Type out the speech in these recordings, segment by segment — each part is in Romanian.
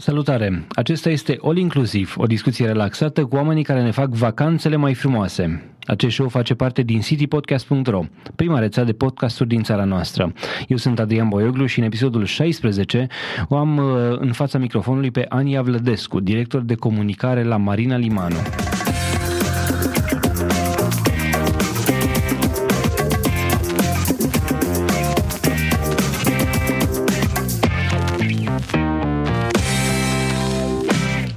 Salutare! Acesta este All Inclusiv, o discuție relaxată cu oamenii care ne fac vacanțele mai frumoase. Acest show face parte din citypodcast.ro, prima rețea de podcasturi din țara noastră. Eu sunt Adrian Boioglu și în episodul 16 o am uh, în fața microfonului pe Ania Vlădescu, director de comunicare la Marina Limanu.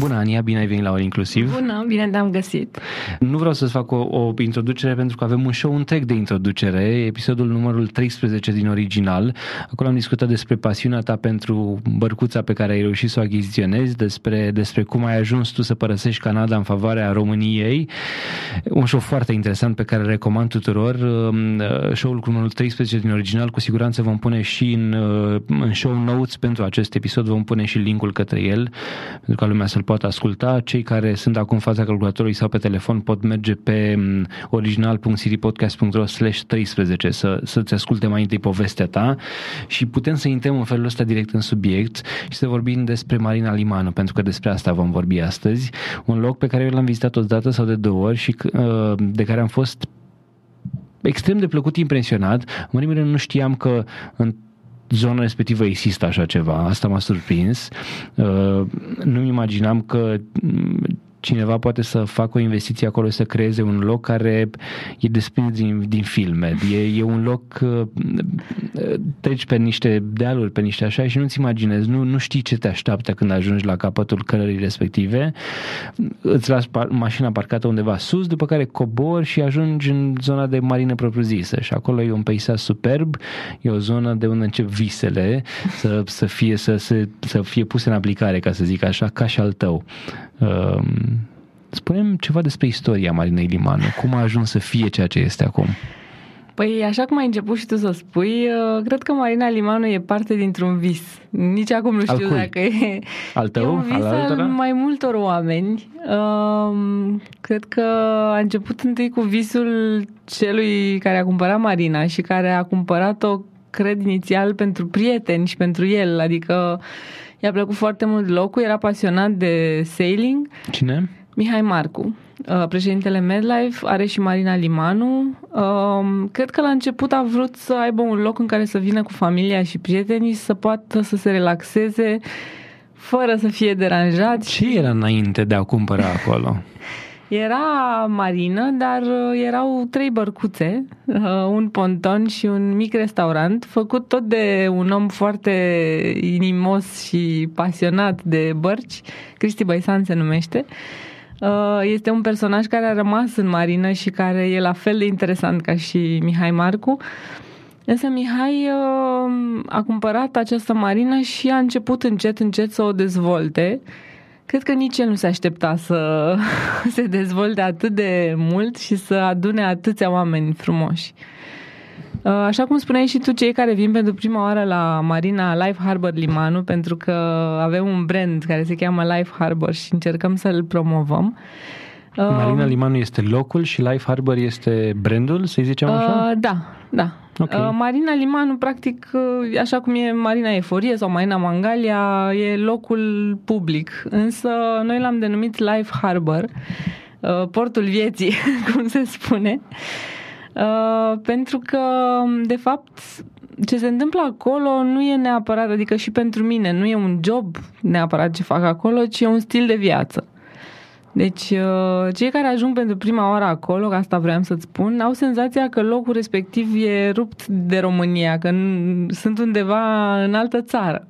Bună, Ania, bine ai venit la All Inclusiv. Bună, bine te-am găsit. Nu vreau să-ți fac o, o introducere pentru că avem un show întreg de introducere, episodul numărul 13 din original. Acolo am discutat despre pasiunea ta pentru bărcuța pe care ai reușit să o achiziționezi, despre, despre cum ai ajuns tu să părăsești Canada în favoarea României. Un show foarte interesant pe care îl recomand tuturor. Um, show-ul cu numărul 13 din original, cu siguranță vom pune și în, uh, în show notes pentru acest episod, vom pune și linkul către el, pentru ca lumea să-l poată asculta. Cei care sunt acum în fața calculatorului sau pe telefon pot merge pe mm, original.siripodcast.ro slash 13 să, să-ți asculte mai întâi povestea ta și putem să intrăm în felul ăsta direct în subiect și să vorbim despre Marina Limanu, pentru că despre asta vom vorbi astăzi. Un loc pe care eu l-am vizitat o dată sau de două ori și uh, de care am fost extrem de plăcut impresionat. În primul rând nu știam că în zona respectivă există așa ceva. Asta m-a surprins. Uh, nu-mi imaginam că cineva poate să facă o investiție acolo, să creeze un loc care e desprins din, din filme. E, e un loc, uh, treci pe niște dealuri, pe niște așa și nu-ți imaginezi, nu, nu știi ce te așteaptă când ajungi la capătul cărării respective. Îți lași par, mașina parcată undeva sus, după care cobori și ajungi în zona de marină propriu-zisă și acolo e un peisaj superb, e o zonă de unde încep visele să, să, fie, să, să, să fie puse în aplicare, ca să zic așa, ca și al tău. Um, spunem ceva despre istoria Marinei Limanu. Cum a ajuns să fie ceea ce este acum? Păi, așa cum ai început și tu să spui, uh, cred că Marina Limanu e parte dintr-un vis. Nici acum nu știu dacă e, al tău, e un vis al, al mai multor oameni. Um, cred că a început întâi cu visul celui care a cumpărat Marina și care a cumpărat-o, cred, inițial pentru prieteni și pentru el. Adică I-a plăcut foarte mult locul, era pasionat de sailing. Cine? Mihai Marcu, uh, președintele MedLife, are și Marina Limanu. Um, cred că la început a vrut să aibă un loc în care să vină cu familia și prietenii, să poată să se relaxeze fără să fie deranjat. Ce era înainte de a cumpăra acolo? Era marină, dar uh, erau trei bărcuțe, uh, un ponton și un mic restaurant, făcut tot de un om foarte inimos și pasionat de bărci, Cristi Băisan se numește. Uh, este un personaj care a rămas în marină și care e la fel de interesant ca și Mihai Marcu. Însă Mihai a cumpărat această marină și a început încet, încet să o dezvolte Cred că nici el nu se aștepta să se dezvolte atât de mult și să adune atâția oameni frumoși. Uh, așa cum spuneai și tu, cei care vin pentru prima oară la Marina Life Harbor Limanu, pentru că avem un brand care se cheamă Life Harbor și încercăm să-l promovăm. Uh, Marina Limanu este locul și Life Harbor este brandul, să-i zicem așa? Uh, da, da. Okay. Uh, Marina Limanu, practic, uh, așa cum e Marina Eforie sau Marina Mangalia, e locul public. Însă noi l-am denumit Life Harbor, uh, portul vieții, cum se spune. Pentru că, de fapt, ce se întâmplă acolo nu e neapărat, adică și pentru mine, nu e un job neapărat ce fac acolo, ci e un stil de viață. Deci, uh, cei care ajung pentru prima oară acolo, asta vreau să-ți spun, au senzația că locul respectiv e rupt de România, că sunt undeva în altă țară.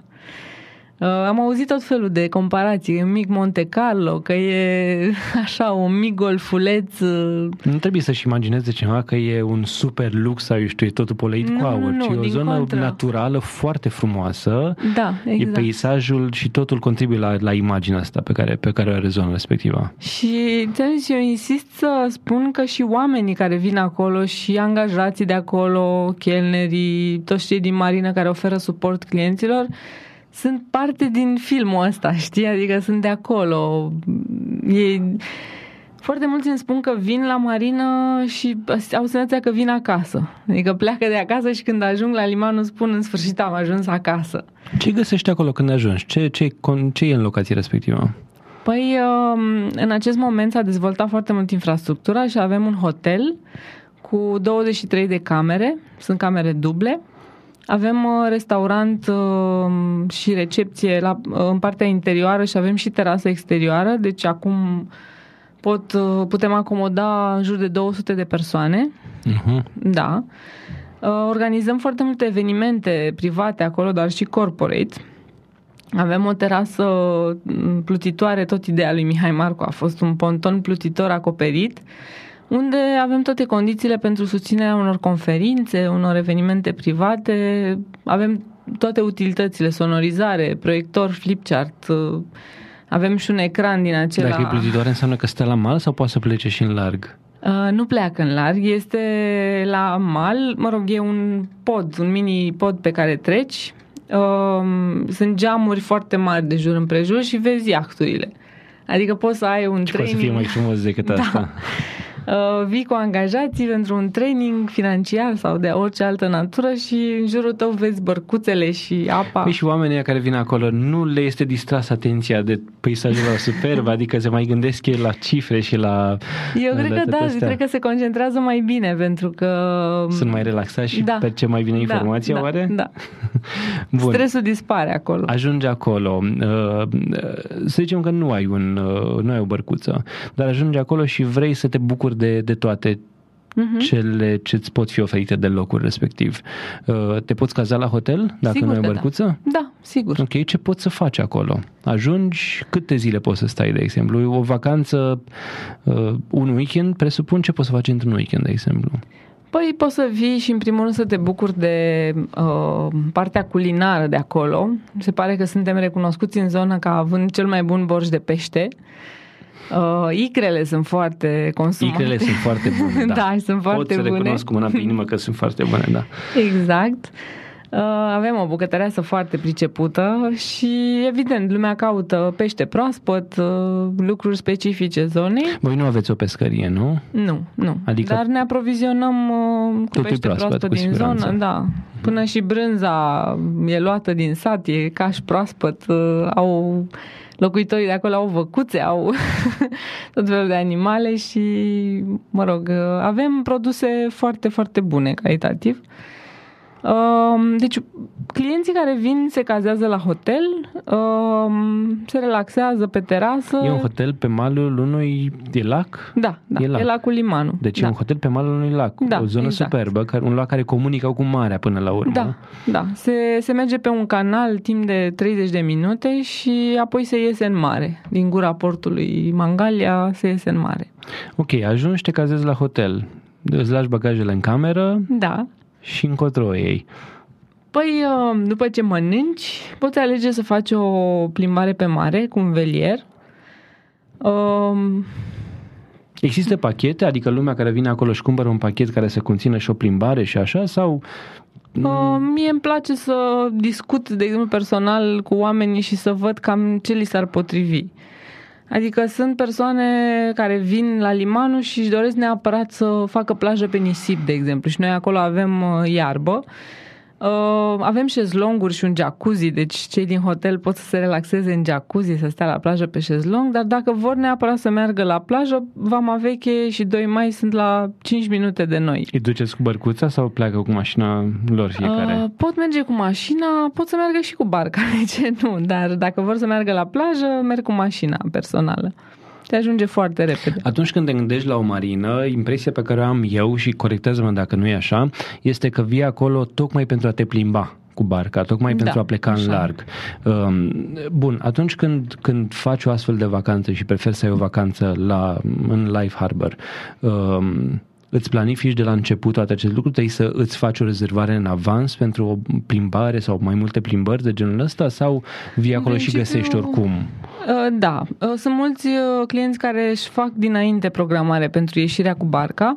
Uh, am auzit tot felul de comparații, un mic Monte Carlo, că e așa un mic golfuleț. Uh, nu trebuie să-și imagineze cineva că e un super lux sau, eu știu, e totul poleit nu, cu aur, nu, ci e o zonă contră. naturală foarte frumoasă. Da, exact. E peisajul și totul contribuie la, la imaginea asta pe care, pe care o are zona respectivă. Și eu insist să spun că și oamenii care vin acolo și angajații de acolo, chelnerii, toți cei din marină care oferă suport clienților, sunt parte din filmul ăsta, știi? Adică sunt de acolo. E... Foarte mulți îmi spun că vin la marină și au senzația că vin acasă. Adică pleacă de acasă și când ajung la liman îmi spun în sfârșit am ajuns acasă. Ce găsești acolo când ajungi? Ce, ce, ce e în locația respectivă? Păi, um, în acest moment s-a dezvoltat foarte mult infrastructura și avem un hotel cu 23 de camere, sunt camere duble. Avem uh, restaurant um, și recepție la, uh, în partea interioară și avem și terasă exterioară, deci acum pot, uh, putem acomoda în jur de 200 de persoane. Uh-huh. Da. Organizăm foarte multe evenimente private acolo, dar și corporate. Avem o terasă mm, plutitoare, tot ideea lui Mihai Marcu a fost un ponton plutitor acoperit, unde avem toate condițiile pentru susținerea unor conferințe, unor evenimente private, avem toate utilitățile, sonorizare, proiector, flipchart, uh, avem și un ecran din acela. Dacă e plutitoare înseamnă că stă la mal sau poate să plece și în larg? Uh, nu pleacă în larg, este la mal, mă rog, e un pod, un mini pod pe care treci, uh, sunt geamuri foarte mari de jur împrejur și vezi iahturile. Adică poți să ai un și training... poate să fie mai frumos decât da. asta. Uh, vii cu angajații pentru un training financiar sau de orice altă natură și în jurul tău vezi bărcuțele și apa. Păi și oamenii care vin acolo nu le este distras atenția de peisajul lor superb, adică se mai gândesc ei la cifre și la... Eu cred că da, cred că se concentrează mai bine pentru că... Sunt mai relaxați și da. percep mai bine da, informația, da, oare? Da. Bun. Stresul dispare acolo. Ajunge acolo. Uh, să zicem că nu ai, un, uh, nu ai o bărcuță, dar ajunge acolo și vrei să te bucuri de, de toate uh-huh. cele ce îți pot fi oferite de locul respectiv. Uh, te poți caza la hotel dacă sigur nu ai o da. bărcuță? Da. da, sigur. Ok, ce poți să faci acolo? Ajungi, câte zile poți să stai, de exemplu? O vacanță, uh, un weekend, presupun ce poți să faci într-un weekend, de exemplu? Păi poți să vii și în primul rând să te bucuri de uh, partea culinară de acolo. Se pare că suntem recunoscuți în zonă ca având cel mai bun borș de pește. Uh, icrele sunt foarte consumate. Icrele sunt foarte bune, da. da, sunt foarte Pot să bune. recunosc cu mâna pe inimă că sunt foarte bune, da. Exact. Uh, avem o bucătăreasă foarte pricepută și, evident, lumea caută pește proaspăt, uh, lucruri specifice zonei. Voi nu aveți o pescărie, nu? Nu, nu. Adică Dar ne aprovizionăm uh, cu pește proaspăt, proaspăt din siguranță. zonă, da. Până și brânza e luată din sat, e caș proaspăt, au locuitorii de acolo au văcuțe, au tot felul de animale și, mă rog, avem produse foarte, foarte bune calitativ. Um, deci, clienții care vin se cazează la hotel, um, se relaxează pe terasă. E un hotel pe malul unui e lac? Da, da, e, lac. e lacul Limanul. Deci da. e un hotel pe malul unui lac, da, o zonă exact. superbă, un lac care comunică cu marea până la urmă. Da, da. Se, se merge pe un canal timp de 30 de minute și apoi se iese în mare. Din gura portului Mangalia se iese în mare. Ok, ajungi, te cazezi la hotel. Îți lași bagajele în cameră. Da și încotro ei? Păi, uh, după ce mănânci, poți alege să faci o plimbare pe mare cu un velier. Um, Există pachete? Adică lumea care vine acolo și cumpără un pachet care să conțină și o plimbare și așa? Sau Uh, mie îmi place să discut, de exemplu, personal cu oamenii și să văd cam ce li s-ar potrivi. Adică sunt persoane care vin la limanul și își doresc neapărat să facă plajă pe nisip, de exemplu. Și noi acolo avem uh, iarbă. Uh, avem șezlonguri și un jacuzzi, deci cei din hotel pot să se relaxeze în jacuzzi, să stea la plajă pe șezlong, dar dacă vor neapărat să meargă la plajă, Vama Veche și 2 mai sunt la 5 minute de noi. Îi duceți cu bărcuța sau pleacă cu mașina lor fiecare? Uh, pot merge cu mașina, pot să meargă și cu barca, de ce nu, dar dacă vor să meargă la plajă, merg cu mașina personală te ajunge foarte repede. Atunci când te gândești la o marină, impresia pe care o am eu și corectează-mă dacă nu e așa, este că vii acolo tocmai pentru a te plimba cu barca, tocmai da, pentru a pleca așa. în larg. Um, bun, atunci când, când faci o astfel de vacanță și preferi să ai o vacanță la, în Life Harbor, um, îți planifici de la început toate aceste lucruri, trebuie să îți faci o rezervare în avans pentru o plimbare sau mai multe plimbări de genul ăsta sau vii acolo și găsești oricum? Uh, da, uh, sunt mulți uh, clienți care își fac dinainte programare pentru ieșirea cu barca.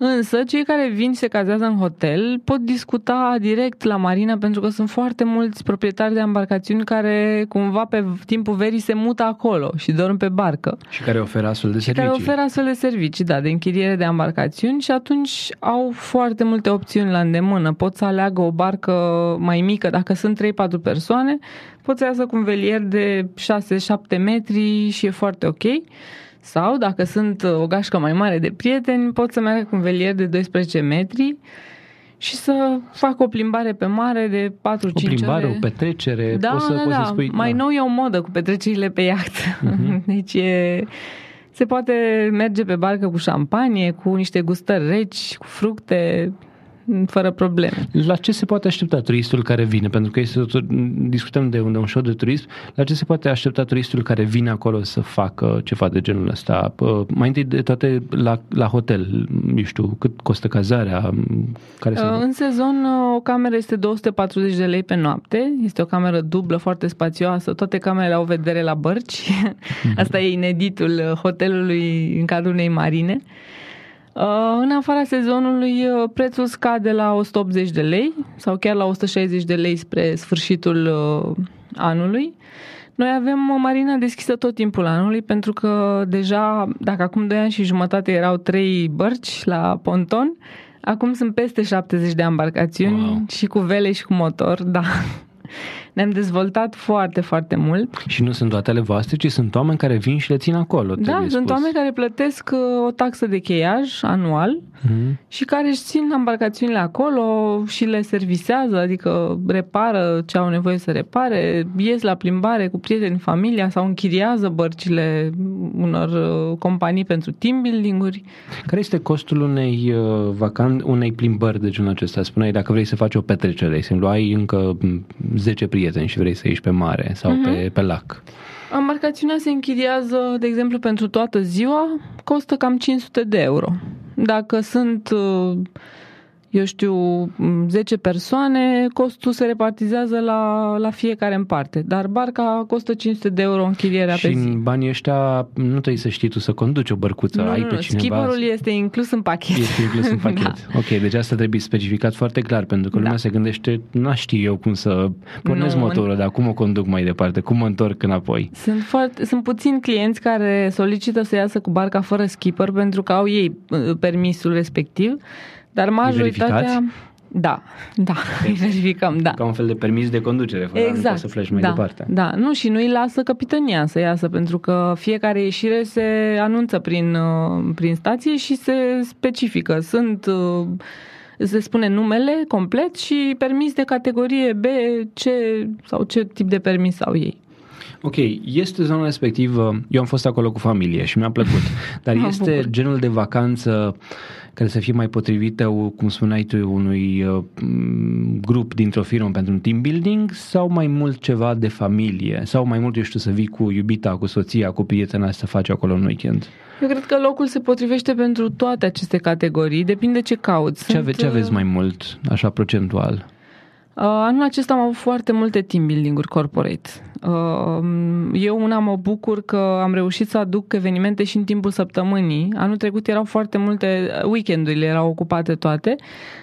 Însă, cei care vin și se cazează în hotel pot discuta direct la marina pentru că sunt foarte mulți proprietari de embarcațiuni care cumva pe timpul verii se mută acolo și dorm pe barcă. Și care oferă astfel de Și servicii. care oferă astfel de servicii, da, de închiriere de embarcațiuni și atunci au foarte multe opțiuni la îndemână. Pot să aleagă o barcă mai mică, dacă sunt 3-4 persoane, pot să iasă cu un velier de 6-7 metri și e foarte ok. Sau, dacă sunt o gașcă mai mare de prieteni, pot să meargă cu un velier de 12 metri și să fac o plimbare pe mare de 4-5 ore. O plimbare, o petrecere, Da, poți să, da, poți da. să spui... Mai da. nou e o modă cu petrecerile pe iaht. Mhm. Deci e, se poate merge pe barcă cu șampanie, cu niște gustări reci, cu fructe, fără probleme. La ce se poate aștepta turistul care vine? Pentru că este, tot- discutăm de un, de un show de turism. La ce se poate aștepta turistul care vine acolo să facă ceva de genul ăsta? Pă, Mai întâi de toate la, la hotel, nu știu, cât costă cazarea? Care sunt? Uh, În sezon uh, o cameră este 240 de lei pe noapte, este o cameră dublă foarte spațioasă, toate camerele au vedere la bărci. Asta e ineditul uh, hotelului în cadrul unei marine. Uh, În afara sezonului uh, prețul scade la 180 de lei sau chiar la 160 de lei spre sfârșitul uh, anului. Noi avem o marina deschisă tot timpul anului pentru că deja, dacă acum 2 ani și jumătate erau 3 bărci la ponton, acum sunt peste 70 de embarcațiuni Wow. și cu vele și cu motor, da. Ne-am dezvoltat foarte, foarte mult. Și nu sunt toate ale voastre, ci sunt oameni care vin și le țin acolo. Da, trebuie sunt spus. oameni care plătesc uh, o taxă de cheiaj anual Mhm. și care își țin embarcațiunile acolo și le servisează, adică repară ce au nevoie să repare, ies la plimbare cu prieteni, familia sau închiriază bărcile unor uh, companii pentru team building-uri. Care este costul unei uh, vacan, unei plimbări de genul acesta? Spuneai, dacă vrei să faci o petrecere, de exemplu, ai încă m, 10 prieteni și vrei să ieși pe mare sau Mhm. pe, pe lac. Embarcațiunea se închiriază, de exemplu, pentru toată ziua, costă cam 500 de euro. Dacă sunt, uh, eu știu, m, 10 persoane, costul se repartizează la, la fiecare în parte. Dar barca costă 500 de euro închirierea Și pe zi. în banii ăștia nu trebuie să știi tu să conduci o bărcuță, Nu, ai nu, pe nu. cineva... Skipperul este inclus în pachet. Este inclus în pachet. Da. Ok, deci asta trebuie specificat foarte clar, pentru că lumea Da. se gândește, nu știu eu cum să pornesc Nu, motorul, dar cum o conduc mai departe, cum mă întorc înapoi. Sunt, foarte, sunt puțini clienți care solicită să iasă cu barca fără skipper pentru că au ei uh, permisul respectiv, dar majoritatea... verificați? Da, da, îi verificăm, da. Ca un fel de permis de conducere, fără nu Exact. poți să pleci mai da, departe. Da, nu, și nu îi lasă capitania să iasă, pentru că fiecare ieșire se anunță prin, uh, prin stație și se specifică. Sunt, uh, se spune numele complet și permis de categorie B, C sau ce tip de permis au ei. Ok, este zona respectivă, eu am fost acolo cu familie și mi-a plăcut, dar Mă este bucur. genul de vacanță care să fie mai potrivită, cum spuneai tu, unui uh, m, grup dintr-o firmă pentru un team building sau mai mult ceva de familie sau mai mult, eu știu, să vii cu iubita, cu soția, cu prietena să faci acolo în weekend. Eu cred că locul se potrivește pentru toate aceste categorii, depinde ce cauți. Ce, Sunt, ave- ce aveți uh, mai mult, așa procentual? Uh, Anul acesta am avut foarte multe team building-uri corporate. Uh, Eu una mă bucur că am reușit să aduc evenimente și în timpul săptămânii. Anul trecut erau foarte multe, weekendurile erau ocupate toate.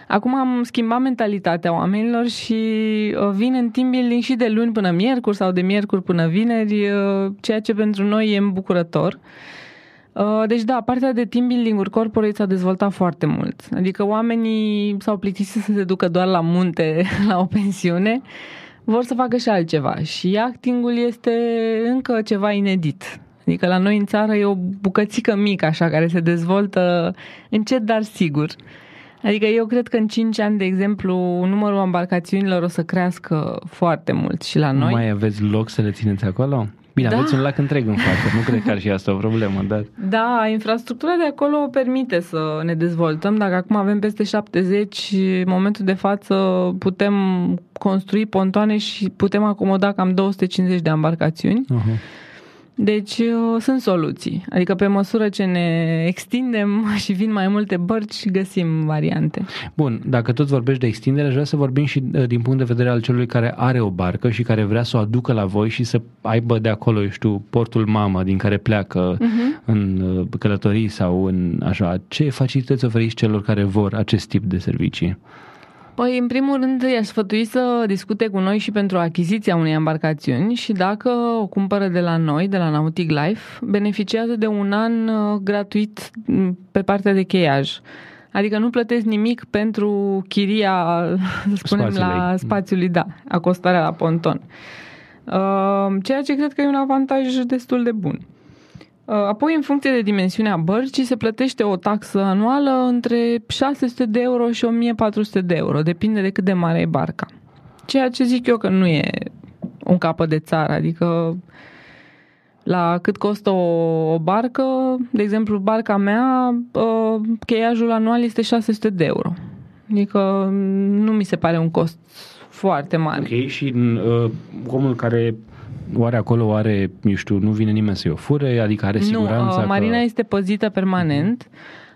Acum am schimbat mentalitatea oamenilor și uh, vin în team building și de luni până miercuri sau de miercuri până vineri, uh, ceea ce pentru noi e îmbucurător. Uh, Deci da, partea de team building-uri corporate s-a dezvoltat foarte mult. Adică oamenii s-au plictisit să se ducă doar la munte, la o pensiune, vor să facă și altceva. Și actingul este încă ceva inedit. Adică la noi în țară e o bucățică mică așa care se dezvoltă încet, dar sigur. Adică eu cred că în 5 ani, de exemplu, numărul embarcațiunilor o să crească foarte mult și la noi. Mai aveți loc să le țineți acolo? Bine, Da. aveți un lac întreg în față, nu cred că ar fi asta o problemă, dar... Da, infrastructura de acolo o permite să ne dezvoltăm. Dacă acum avem peste 70, în momentul de față putem construi pontoane și putem acomoda cam 250 de embarcațiuni. Uh-huh. Deci uh, sunt soluții. Adică pe măsură ce ne extindem și vin mai multe bărci, găsim variante. Bun, dacă tot vorbești de extindere, aș vrea să vorbim și uh, din punct de vedere al celui care are o barcă și care vrea să o aducă la voi și să aibă de acolo, eu știu, portul mamă din care pleacă uh-huh. în uh, călătorii sau în așa. Ce facilități oferiți celor care vor acest tip de servicii? Păi, în primul rând, i-aș sfătui să discute cu noi și pentru achiziția unei embarcațiuni și dacă o cumpără de la noi, de la Nautic Life, beneficiază de un an uh, gratuit mm, pe partea de cheiaj. Adică nu plătesc nimic pentru chiria, să spunem, Spațiului. la spațiului, da, acostarea la ponton. Uh, ceea ce cred că e un avantaj destul de bun. Uh, apoi, în funcție de dimensiunea bărcii, se plătește o taxă anuală între 600 de euro și 1400 de euro. Depinde de cât de mare e barca. Ceea ce zic eu că nu e un capăt de țară, adică la cât costă o, o barcă, de exemplu, barca mea, uh, cheiajul anual este 600 de euro. Adică nu mi se pare un cost foarte mare. Ok, și uh, omul care Oare acolo, oare, eu știu, nu vine nimeni să-i o fure? Adică are siguranța Nu, uh, Marina că... este păzită permanent.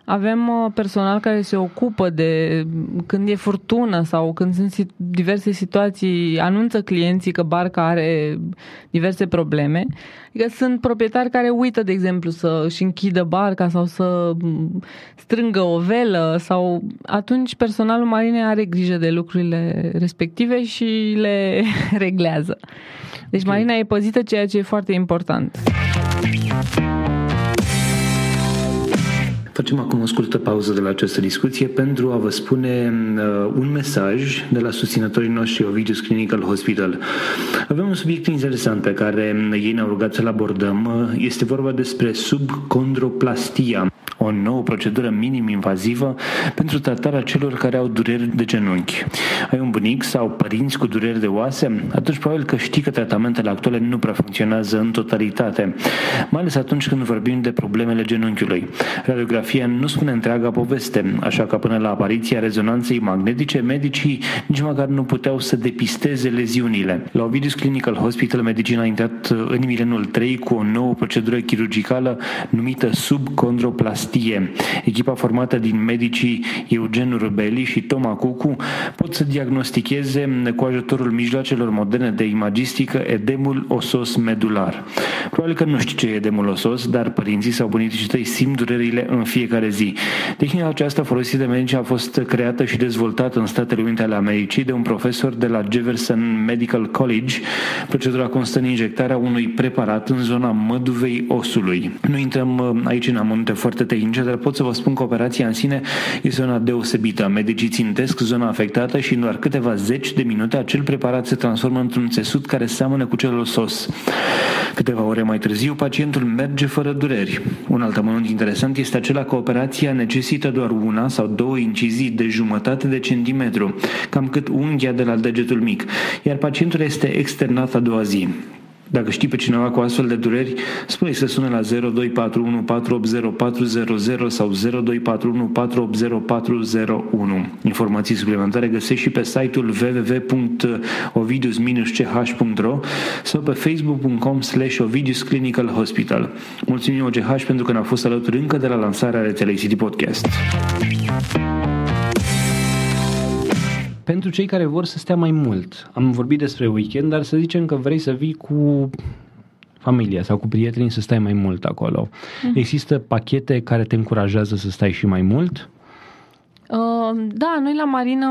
Avem uh, personal care se ocupă de când e furtună sau când sunt diverse situații, anunță clienții că barca are diverse probleme. Adică sunt proprietari care uită, de exemplu, să-și închidă barca sau să strângă o velă sau atunci personalul marinei are grijă de lucrurile respective și le reglează. Deci okay. marina e păzită, ceea ce e foarte important. Facem acum o scurtă pauză de la această discuție pentru a vă spune uh, un mesaj de la susținătorii noștri Ovidius Clinical Hospital. Avem un subiect interesant pe care ei ne-au rugat să-l abordăm. Este vorba despre subcondroplastia o nouă procedură minim-invazivă pentru tratarea celor care au dureri de genunchi. Ai un bunic sau părinți cu dureri de oase? Atunci probabil că știi că tratamentele actuale nu prea funcționează în totalitate, mai ales atunci când vorbim de problemele genunchiului. Radiografia nu spune întreaga poveste, așa că până la apariția rezonanței magnetice, medicii nici măcar nu puteau să depisteze leziunile. La Ovidius Clinical Hospital, medicina a intrat în milenul 3 cu o nouă procedură chirurgicală numită subcondroplastie dinastie. Echipa formată din medicii Eugen Rubeli și Toma Cucu pot să diagnosticheze cu ajutorul mijloacelor moderne de imagistică edemul osos medular. Probabil că nu știi ce e edemul osos, dar părinții sau bunicii tăi simt durerile în fiecare zi. Tehnica aceasta folosită de medici a fost creată și dezvoltată în Statele Unite ale Americii de un profesor de la Jefferson Medical College. Procedura constă în injectarea unui preparat în zona măduvei osului. Nu intrăm uh, aici în amănunte foarte tehnice, dar pot să vă spun că operația în sine este una deosebită. Medicii țintesc zona afectată și în doar câteva zeci de minute acel preparat se transformă într-un țesut care seamănă cu cel sos. Câteva ore mai târziu, pacientul merge fără dureri. Un alt amănunt interesant este acela că operația necesită doar una sau două incizii de jumătate de centimetru, cam cât unghia de la degetul mic, iar pacientul este externat a doua zi. Dacă știi pe cineva cu astfel de dureri, spune să sune la 0241 480 400 sau 0241 480 401. Informații suplimentare găsești și pe site-ul www.ovidius-ch.ro sau pe facebook.com slash Ovidius Clinical Hospital. Mulțumim OGH pentru că ne-a fost alături încă de la lansarea rețelei City Podcast pentru cei care vor să stea mai mult. Am vorbit despre weekend, dar să zicem că vrei să vii cu familia sau cu prietenii să stai mai mult acolo. Mm. Există pachete care te încurajează să stai și mai mult? Uh, da, noi la marină,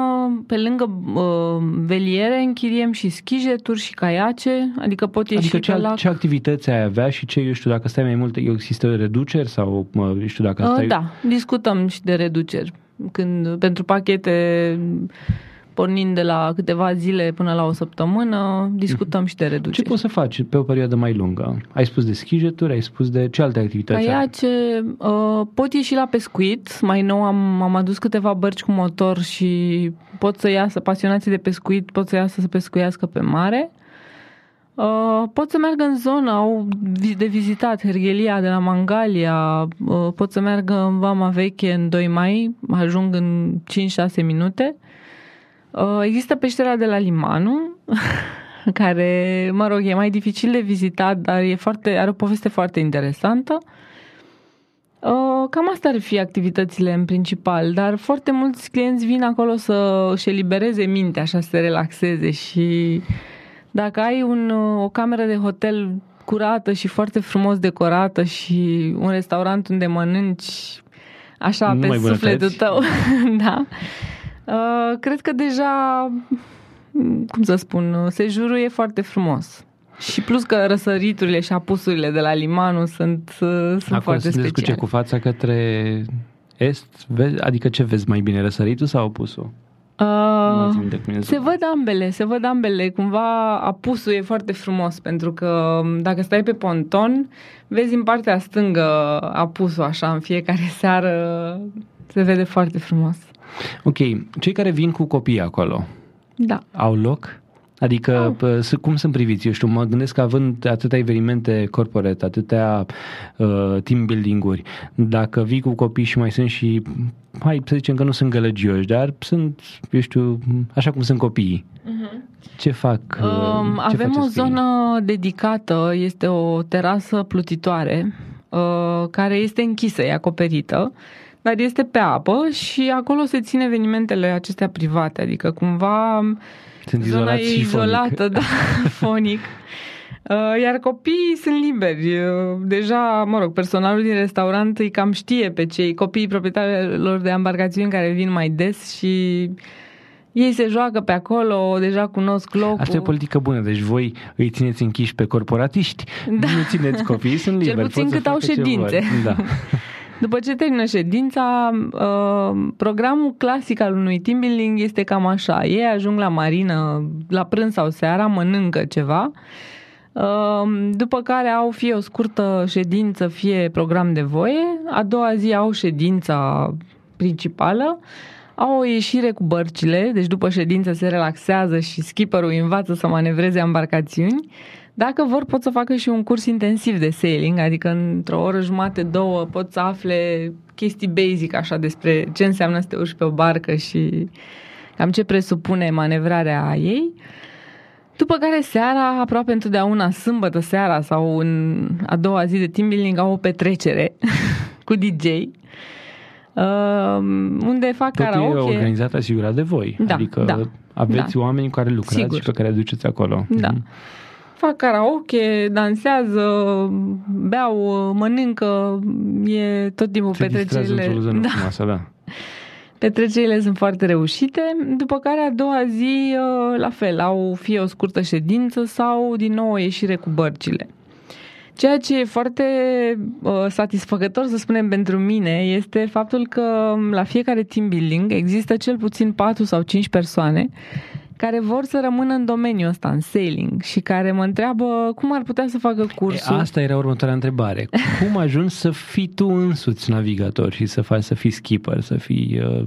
pe lângă uh, veliere, închiriem și schijeturi și caiace, adică pot ieși adică ce, pe lac. ce activități ai avea și ce, eu știu, dacă stai mai mult, există reduceri sau, eu știu, dacă uh, stai... Uh, da, discutăm și de reduceri. Când, pentru pachete pornind de la câteva zile până la o săptămână, discutăm și de reduceri. Ce poți să faci pe o perioadă mai lungă? Ai spus de schijeturi, ai spus de ce alte activități Aia ce uh, pot ieși la pescuit. Mai nou am, am adus câteva bărci cu motor și pot să iasă, pasionații de pescuit pot să iasă să pescuiască pe mare. Uh, pot să meargă în zonă, au de vizitat Hergelia de la Mangalia, uh, pot să meargă în Vama Veche în 2 mai, ajung în 5-6 minute. Uh, există peștera de la Limanu, care, mă rog, e mai dificil de vizitat, dar e foarte, are o poveste foarte interesantă. Uh, cam asta ar fi activitățile în principal, dar foarte mulți clienți vin acolo să își elibereze mintea, așa să se relaxeze și dacă ai un, o cameră de hotel curată și foarte frumos decorată și un restaurant unde mănânci așa Nu pe mai sufletul bunătăți. tău, da. Uh, cred că deja, cum să spun, sejurul e foarte frumos. Și plus că răsăriturile și apusurile de la Limanul sunt, uh, sunt Acolo foarte sunteți cu ce? speciale. Cu fața către est? Vezi? Adică ce vezi mai bine, răsăritul sau opusul? Nu mai Uh, țin minte cum e se zona. văd ambele, se văd ambele. Cumva apusul e foarte frumos pentru că dacă stai pe ponton, vezi în partea stângă apusul așa în fiecare seară. Se vede foarte frumos. Ok, cei care vin cu copii acolo, Da. au loc? Adică, Au. pă, s- cum sunt priviți? Eu știu, mă gândesc că având atâtea evenimente corporate, atâtea uh, team building-uri, dacă vii cu copii și mai sunt și, hai să zicem că nu sunt gălăgioși, dar sunt, eu știu, așa cum sunt copiii. Ce fac? uh, Um, ce avem o faceți cu ei? zonă dedicată, este o terasă plutitoare uh, care este închisă, e acoperită, dar este pe apă și acolo se țin evenimentele acestea private, adică cumva Sunt zona izolați e și fonic. izolată, da, fonic. Uh, Iar copiii sunt liberi. Uh, Deja, mă rog, personalul din restaurant îi cam știe pe cei copiii proprietarilor de embarcațiuni care vin mai des și ei se joacă pe acolo, deja cunosc locul. Asta e o politică bună, deci voi îi țineți închiși pe corporatiști, Da. nu țineți copiii, sunt Cel liberi. puțin pot să cât au facă ce ședințe. vor. Da. După ce termină ședința, uh, programul clasic al unui team building este cam așa. Ei ajung la marină la prânz sau seara, mănâncă ceva, uh, după care au fie o scurtă ședință, fie program de voie. A doua zi au ședința principală, au o ieșire cu bărcile, deci după ședință se relaxează și skipperul îi învață să manevreze embarcațiuni. Dacă vor, pot să facă și un curs intensiv de sailing, adică într-o oră jumate, două, pot să afle chestii basic așa despre ce înseamnă să te urci pe o barcă și cam ce presupune manevrarea ei. După care seara, aproape întotdeauna sâmbătă seara sau în a doua zi de team building au o petrecere cu DJ. Uh, unde fac Totul e karaoke. organizat, asigurat de voi. Da, adică da, aveți da. oameni cu care lucrați Sigur. și pe care aduceți acolo. Da. Mhm. Fac karaoke, dansează, beau, mănâncă, e tot timpul Se distrează petrecerile. într-o zonă Da, frumoasă, da. petrecerile sunt foarte reușite, după care a doua zi, uh, la fel, au fie o scurtă ședință sau din nou o ieșire cu bărcile. Ceea ce e foarte uh, satisfăcător, să spunem, pentru mine este faptul că la fiecare team building există cel puțin 4 sau 5 persoane care vor să rămână în domeniul ăsta, în sailing, și care mă întreabă cum ar putea să facă E, cursul. asta era următoarea întrebare. Cum ajungi să fii tu însuți navigator și să faci să fii skipper, să fii... Uh,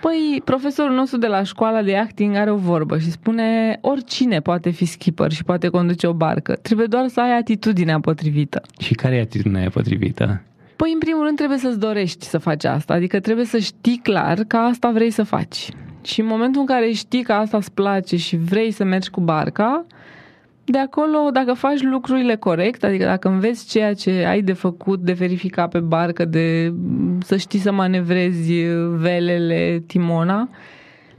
Păi, profesorul nostru de la școala de acting are o vorbă și spune oricine poate fi skipper și poate conduce o barcă. Trebuie doar să ai atitudinea potrivită. și care e atitudinea aia potrivită? Păi, în primul rând, trebuie să-ți dorești să faci asta. Adică trebuie să știi clar că asta vrei să faci. Și în momentul în care știi că asta îți place și vrei să mergi cu barca, de acolo, dacă faci lucrurile corect, adică dacă înveți ceea ce ai de făcut, de verificat pe barcă, de să știi să manevrezi velele, timona,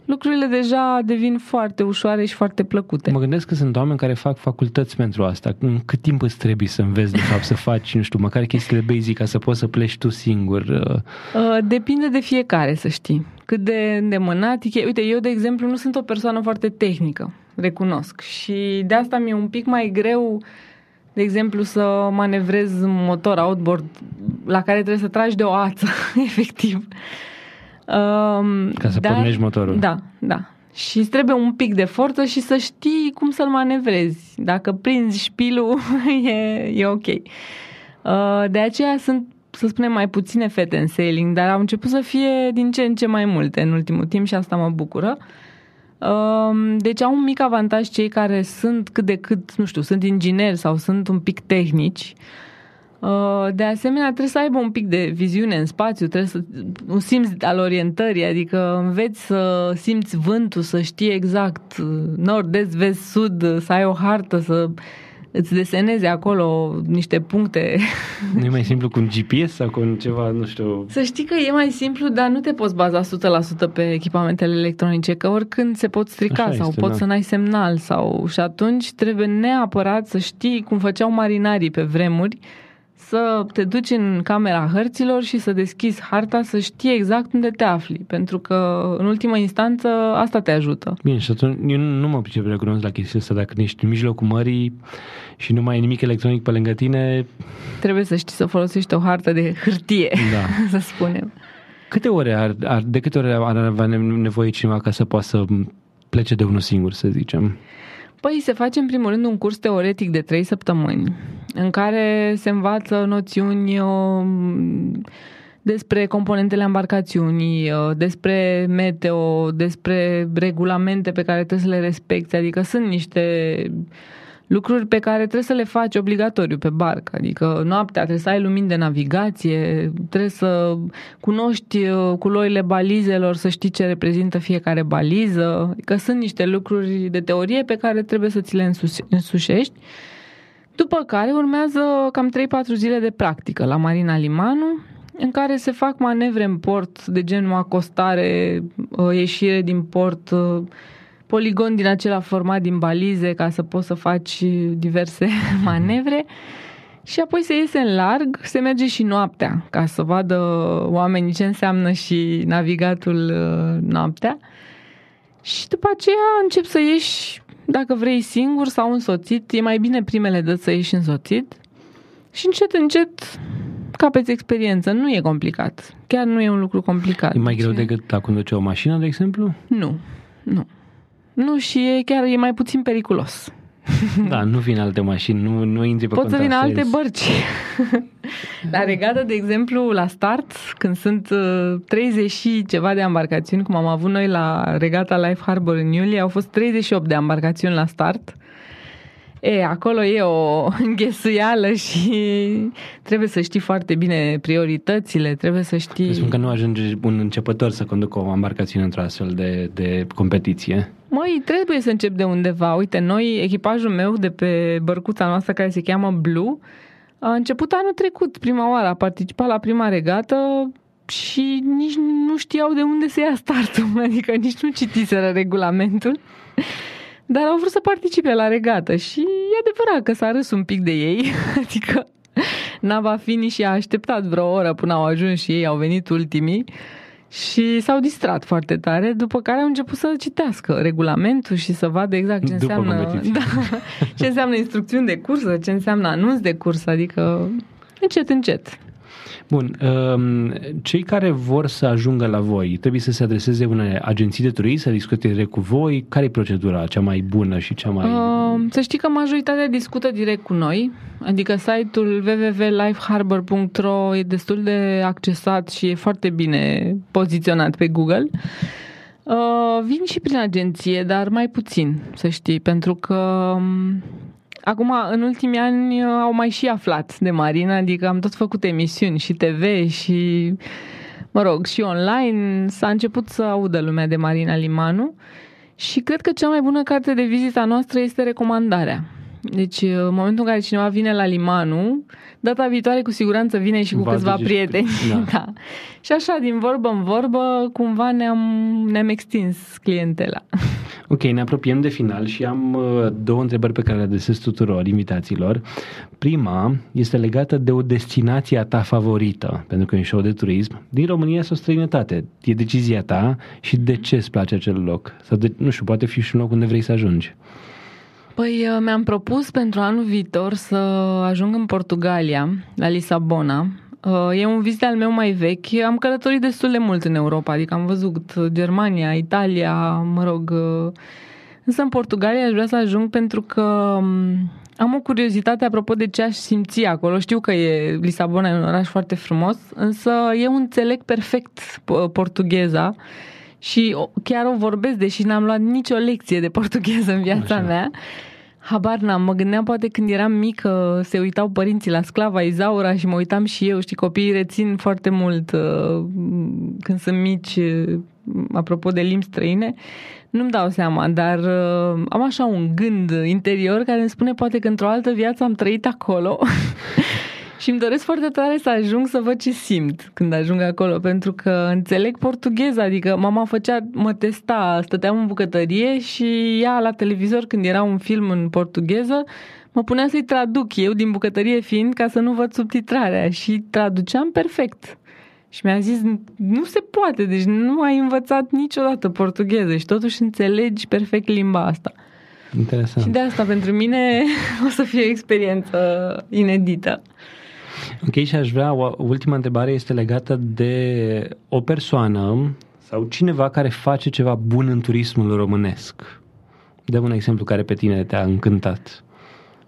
lucrurile deja devin foarte ușoare și foarte plăcute. Mă gândesc că sunt oameni care fac facultăți pentru asta. În cât timp îți trebuie să înveți, de fapt, să faci, nu știu, măcar chestiile basic ca să poți să pleci tu singur. Uh, Uh, Depinde de fiecare, să știi. Cât de îndemânatic e. Uite, eu, de exemplu, nu sunt o persoană foarte tehnică, recunosc. Și de asta mi-e un pic mai greu, de exemplu, să manevrez un motor outboard la care trebuie să tragi de o ață, efectiv. Um, Ca să pornești motorul. Da, da. Și îți trebuie un pic de forță și să știi cum să-l manevrezi. Dacă prinzi șpilul, e, e ok. Uh, de aceea sunt, să spunem, mai puține fete în sailing, dar au început să fie din ce în ce mai multe în ultimul timp și asta mă bucură. Um, Deci au un mic avantaj cei care sunt cât de cât, nu știu, sunt ingineri sau sunt un pic tehnici. Uh, de asemenea, trebuie să aibă un pic de viziune în spațiu, trebuie să un simț al orientării, adică înveți să simți vântul, să știi exact uh, nord, est, vest, sud, să ai o hartă, să îți deseneze acolo niște puncte. Nu e mai simplu cu un GPS sau cu ceva, nu știu... Să știi că e mai simplu, dar nu te poți baza 100% pe echipamentele electronice, că oricând se pot strica Așa sau este, poți da. să n-ai semnal sau și atunci trebuie neapărat să știi cum făceau marinarii pe vremuri, să te duci în camera hărților și să deschizi harta să știi exact unde te afli, pentru că în ultimă instanță asta te ajută. Bine, și atunci eu nu, nu mă pricep recunosc la chestia asta. Dacă ești în mijlocul mării și nu mai ai nimic electronic pe lângă tine, Trebuie să știi să folosești o hartă de hârtie, da. să spunem. Câte ore ar, ar, de câte ore ar avea nevoie cineva ca să poată să plece de unul singur, să zicem? Păi se face în primul rând un curs teoretic de 3 săptămâni în care se învață noțiuni uh, despre componentele embarcațiunii, uh, despre meteo, despre regulamente pe care trebuie să le respecti, adică sunt niște lucruri pe care trebuie să le faci obligatoriu pe barcă, adică noaptea trebuie să ai lumini de navigație, trebuie să cunoști uh, culorile balizelor, să știi ce reprezintă fiecare baliză, adică sunt niște lucruri de teorie pe care trebuie să ți le însus- însușești. După care urmează cam 3-4 zile de practică la Marina Limanu, în care se fac manevre în port de genul acostare, uh, ieșire din port, uh, poligon din acela format din balize ca să poți să faci diverse manevre și apoi se iese în larg, se merge și noaptea ca să vadă oamenii ce înseamnă și navigatul uh, noaptea și după aceea încep să ieși dacă vrei singur sau însoțit, e mai bine primele dăți să ieși însoțit și încet, încet capeți experiență. Nu e complicat. Chiar nu e un lucru complicat. E mai greu Deci- decât a conduce o mașină, de exemplu? Nu, nu. Nu și e chiar e mai puțin periculos. Da, nu vin alte mașini, nu, nu intri pe Pot să vină alte contrasens. bărci. La regată, de exemplu, la start, când sunt uh, 30 și ceva de embarcațiuni, cum am avut noi la regata Life Harbor în iulie, au fost 38 de embarcațiuni la start. E, acolo e o înghesuială și trebuie să știi foarte bine prioritățile, trebuie să știi... Spun că nu ajunge un începător să conducă o embarcațiune într-o astfel de, de competiție. Măi, trebuie să încep de undeva. Uite, noi, echipajul meu de pe bărcuța noastră care se cheamă Blue, a început anul trecut, prima oară, a participat la prima regată și nici nu știau de unde să ia startul, adică nici nu citiseră regulamentul. Dar au vrut să participe la regată și e adevărat că s-a râs un pic de ei, adică Nava Fini și a așteptat vreo oră până au ajuns și ei, au venit ultimii și s-au distrat foarte tare, după care au început să citească regulamentul și să vadă exact ce După înseamnă, competiție. da, ce înseamnă instrucțiuni de cursă, ce înseamnă anunț de cursă, adică încet, încet. Bun, um, cei care vor să ajungă la voi trebuie să se adreseze unei agenții de turism, să discute direct cu voi. Care e procedura cea mai bună și cea mai... Uh, să știi că majoritatea discută direct cu noi, adică site-ul www.lifeharbor.ro e destul de accesat și e foarte bine poziționat pe Google. Uh, vin și prin agenție, dar mai puțin, să știi, pentru că um, acum, în ultimii ani, uh, au mai și aflat de Marina, adică am tot făcut emisiuni și TV și, mă rog, și online. S-a început să audă lumea de Marina Limanu și cred că cea mai bună carte de vizita noastră este recomandarea. Deci, în momentul în care cineva vine la Limanu, data viitoare cu siguranță vine și cu Va câțiva duce și- prieteni. da. da. Și așa, din vorbă în vorbă, cumva ne-am, ne-am extins clientela. Ok, ne apropiem de final și am uh, două întrebări pe care le adresez tuturor invitaților. Prima este legată de o destinație a ta favorită, pentru că e un show de turism, din România sau străinătate. E decizia ta și de ce îți place acel loc? Sau de, nu știu, poate fi și un loc unde vrei să ajungi. Păi uh, mi-am propus pentru anul viitor să ajung în Portugalia, la Lisabona. Uh, E un vizit al meu mai vechi. Am călătorit destul de mult în Europa, adică am văzut Germania, Italia, mă rog. uh, Însă în Portugalia aș vrea să ajung pentru că um, am o curiozitate apropo de ce aș simți acolo. Știu că e Lisabona, e un oraș foarte frumos, însă eu înțeleg perfect po- portugheza și o- chiar o vorbesc, deși n-am luat nicio lecție de portugheză în viața Așa. mea. Habar n-am, mă gândeam poate când eram mică se uitau părinții la sclava Izaura și mă uitam și eu, știi, copiii rețin foarte mult uh, când sunt mici, uh, apropo de limbi străine, nu-mi dau seama, dar uh, am așa un gând interior care îmi spune poate că într-o altă viață am trăit acolo și îmi doresc foarte tare să ajung să văd ce simt când ajung acolo, pentru că înțeleg portugheza, adică mama făcea, mă testa, stăteam în bucătărie și ea la televizor când era un film în portugheză, mă punea să-i traduc eu din bucătărie fiind ca să nu văd subtitrarea și traduceam perfect. Și mi-a zis, nu se poate, deci nu ai învățat niciodată portugheză și totuși înțelegi perfect limba asta. Interesant. Și de asta pentru mine o să fie o experiență inedită. Ok, și aș vrea, o ultima întrebare este legată de o persoană sau cineva care face ceva bun în turismul românesc. Dă un exemplu care pe tine te-a încântat.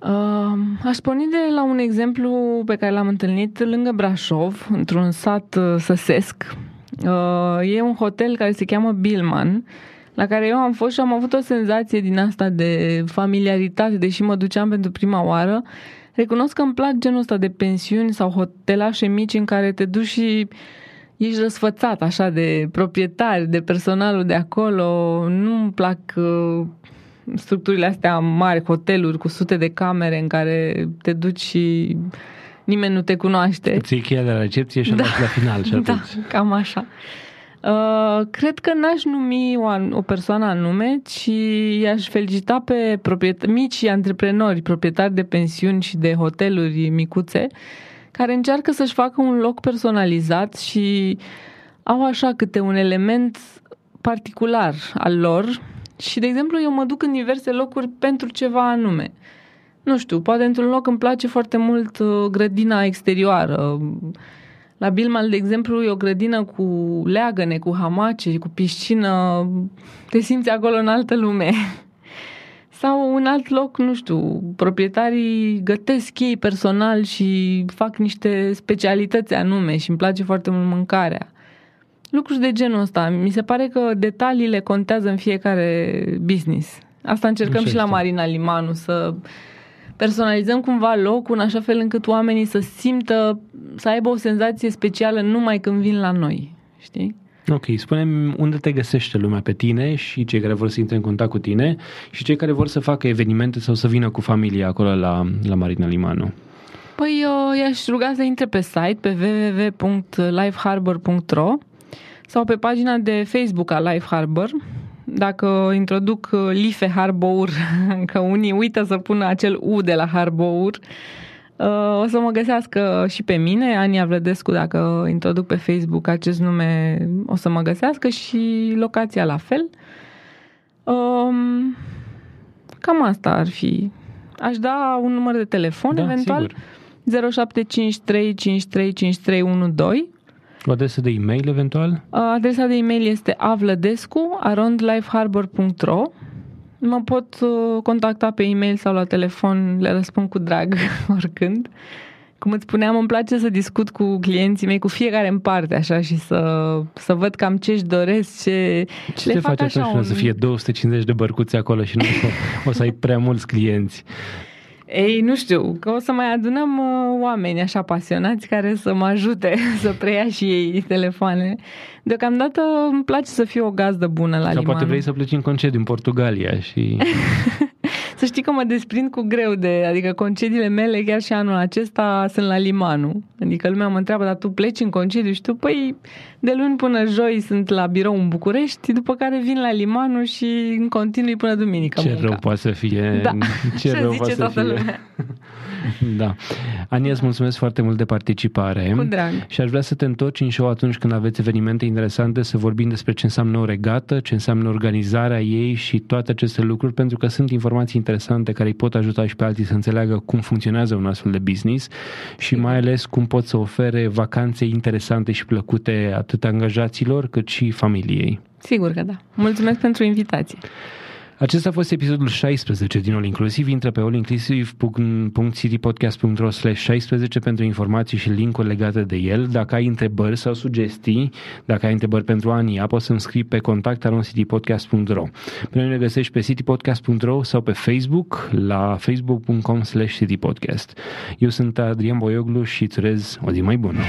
Uh, aș porni de la un exemplu pe care l-am întâlnit lângă Brașov, într-un sat uh, săsesc. Uh, e un hotel care se cheamă Bilman, la care eu am fost și am avut o senzație din asta de familiaritate, deși mă duceam pentru prima oară. Recunosc că îmi plac genul ăsta de pensiuni sau hotelașe mici în care te duci și ești răsfățat așa de proprietari, de personalul de acolo. Nu îmi plac uh, structurile astea mari, hoteluri cu sute de camere în care te duci și nimeni nu te cunoaște. Îți iei cheia de la recepție și da. la final și Da, cam așa. Uh, cred că n-aș numi o, o persoană anume, ci i-aș felicita pe propriet- mici antreprenori, proprietari de pensiuni și de hoteluri micuțe, care încearcă să-și facă un loc personalizat și au așa câte un element particular al lor, și, de exemplu, eu mă duc în diverse locuri pentru ceva anume. Nu știu, poate într-un loc îmi place foarte mult uh, grădina exterioară. La Bilmal, de exemplu, e o grădină cu leagăne, cu hamace, cu piscină. Te simți acolo în altă lume. Sau un alt loc, nu știu, proprietarii gătesc ei personal și fac niște specialități anume și îmi place foarte mult mâncarea lucruri de genul ăsta. Mi se pare că detaliile contează în fiecare business. Asta încercăm Așa și la Marina Limanu, să personalizăm cumva locul în așa fel încât oamenii să simtă, să aibă o senzație specială numai când vin la noi. Știi? Ok, spune unde te găsește lumea pe tine și cei care vor să intre în contact cu tine și cei care vor să facă evenimente sau să vină cu familia acolo la, la Marina Limanu. Păi eu i-aș ruga să intre pe site pe www.lifeharbor.ro sau pe pagina de Facebook a Life Harbor. Dacă introduc uh, Life Harbor, că unii uită să pună acel U de la Harbor, uh, o să mă găsească și pe mine, Ania Vlădescu, dacă introduc pe Facebook acest nume, o să mă găsească și locația la fel. Um, cam asta ar fi. Aș da un număr de telefon, da, eventual. Sigur. 0753535312 o adresă de e-mail eventual? Adresa de e-mail este avlădescu arondlifeharbor.ro Mă pot uh, contacta pe e-mail sau la telefon, le răspund cu drag oricând. Cum îți spuneam, îmi place să discut cu clienții mei, cu fiecare în parte, așa, și să, să văd cam ce își doresc, ce... Ce le te fac face așa un... să fie 250 de bărcuțe acolo și nu o, o să ai prea mulți clienți? Ei, nu știu, că o să mai adunăm uh, oameni așa pasionați care să mă ajute să preia și ei telefoane. Deocamdată îmi place să fiu o gazdă bună la Sau liman. poate vrei să pleci în concediu în Portugalia și... să știi că mă desprind cu greu de, adică concediile mele chiar și anul acesta sunt la limanul. Adică lumea mă întreabă, dar tu pleci în concediu și tu, păi, de luni până joi sunt la birou în București, după care vin la limanul și în continui până duminică Ce munca. rău poate să fie. Da, ce rău poate să fie. Lumea. da. Ania, îți mulțumesc foarte mult de participare. Cu drag. Și aș vrea să te întorci în show atunci când aveți evenimente interesante, să vorbim despre ce înseamnă o regată, ce înseamnă organizarea ei și toate aceste lucruri, pentru că sunt informații interesante care îi pot ajuta și pe alții să înțeleagă cum funcționează un astfel de business și mai ales cum pot să ofere vacanțe interesante și plăcute atât angajaților cât și familiei. Sigur că da. Mulțumesc pentru invitație. Acesta a fost episodul 16 din All Inclusiv. Intră pe allinclusiv.citypodcast.ro slash 16 pentru informații și linkuri legate de el. Dacă ai întrebări sau sugestii, dacă ai întrebări pentru Ania, poți să-mi scrii pe contact.citypodcast.ro Pe noi ne găsești pe citypodcast.ro sau pe Facebook la facebook.com slash citypodcast. Eu sunt Adrian Boioglu și îți urez o zi mai bună.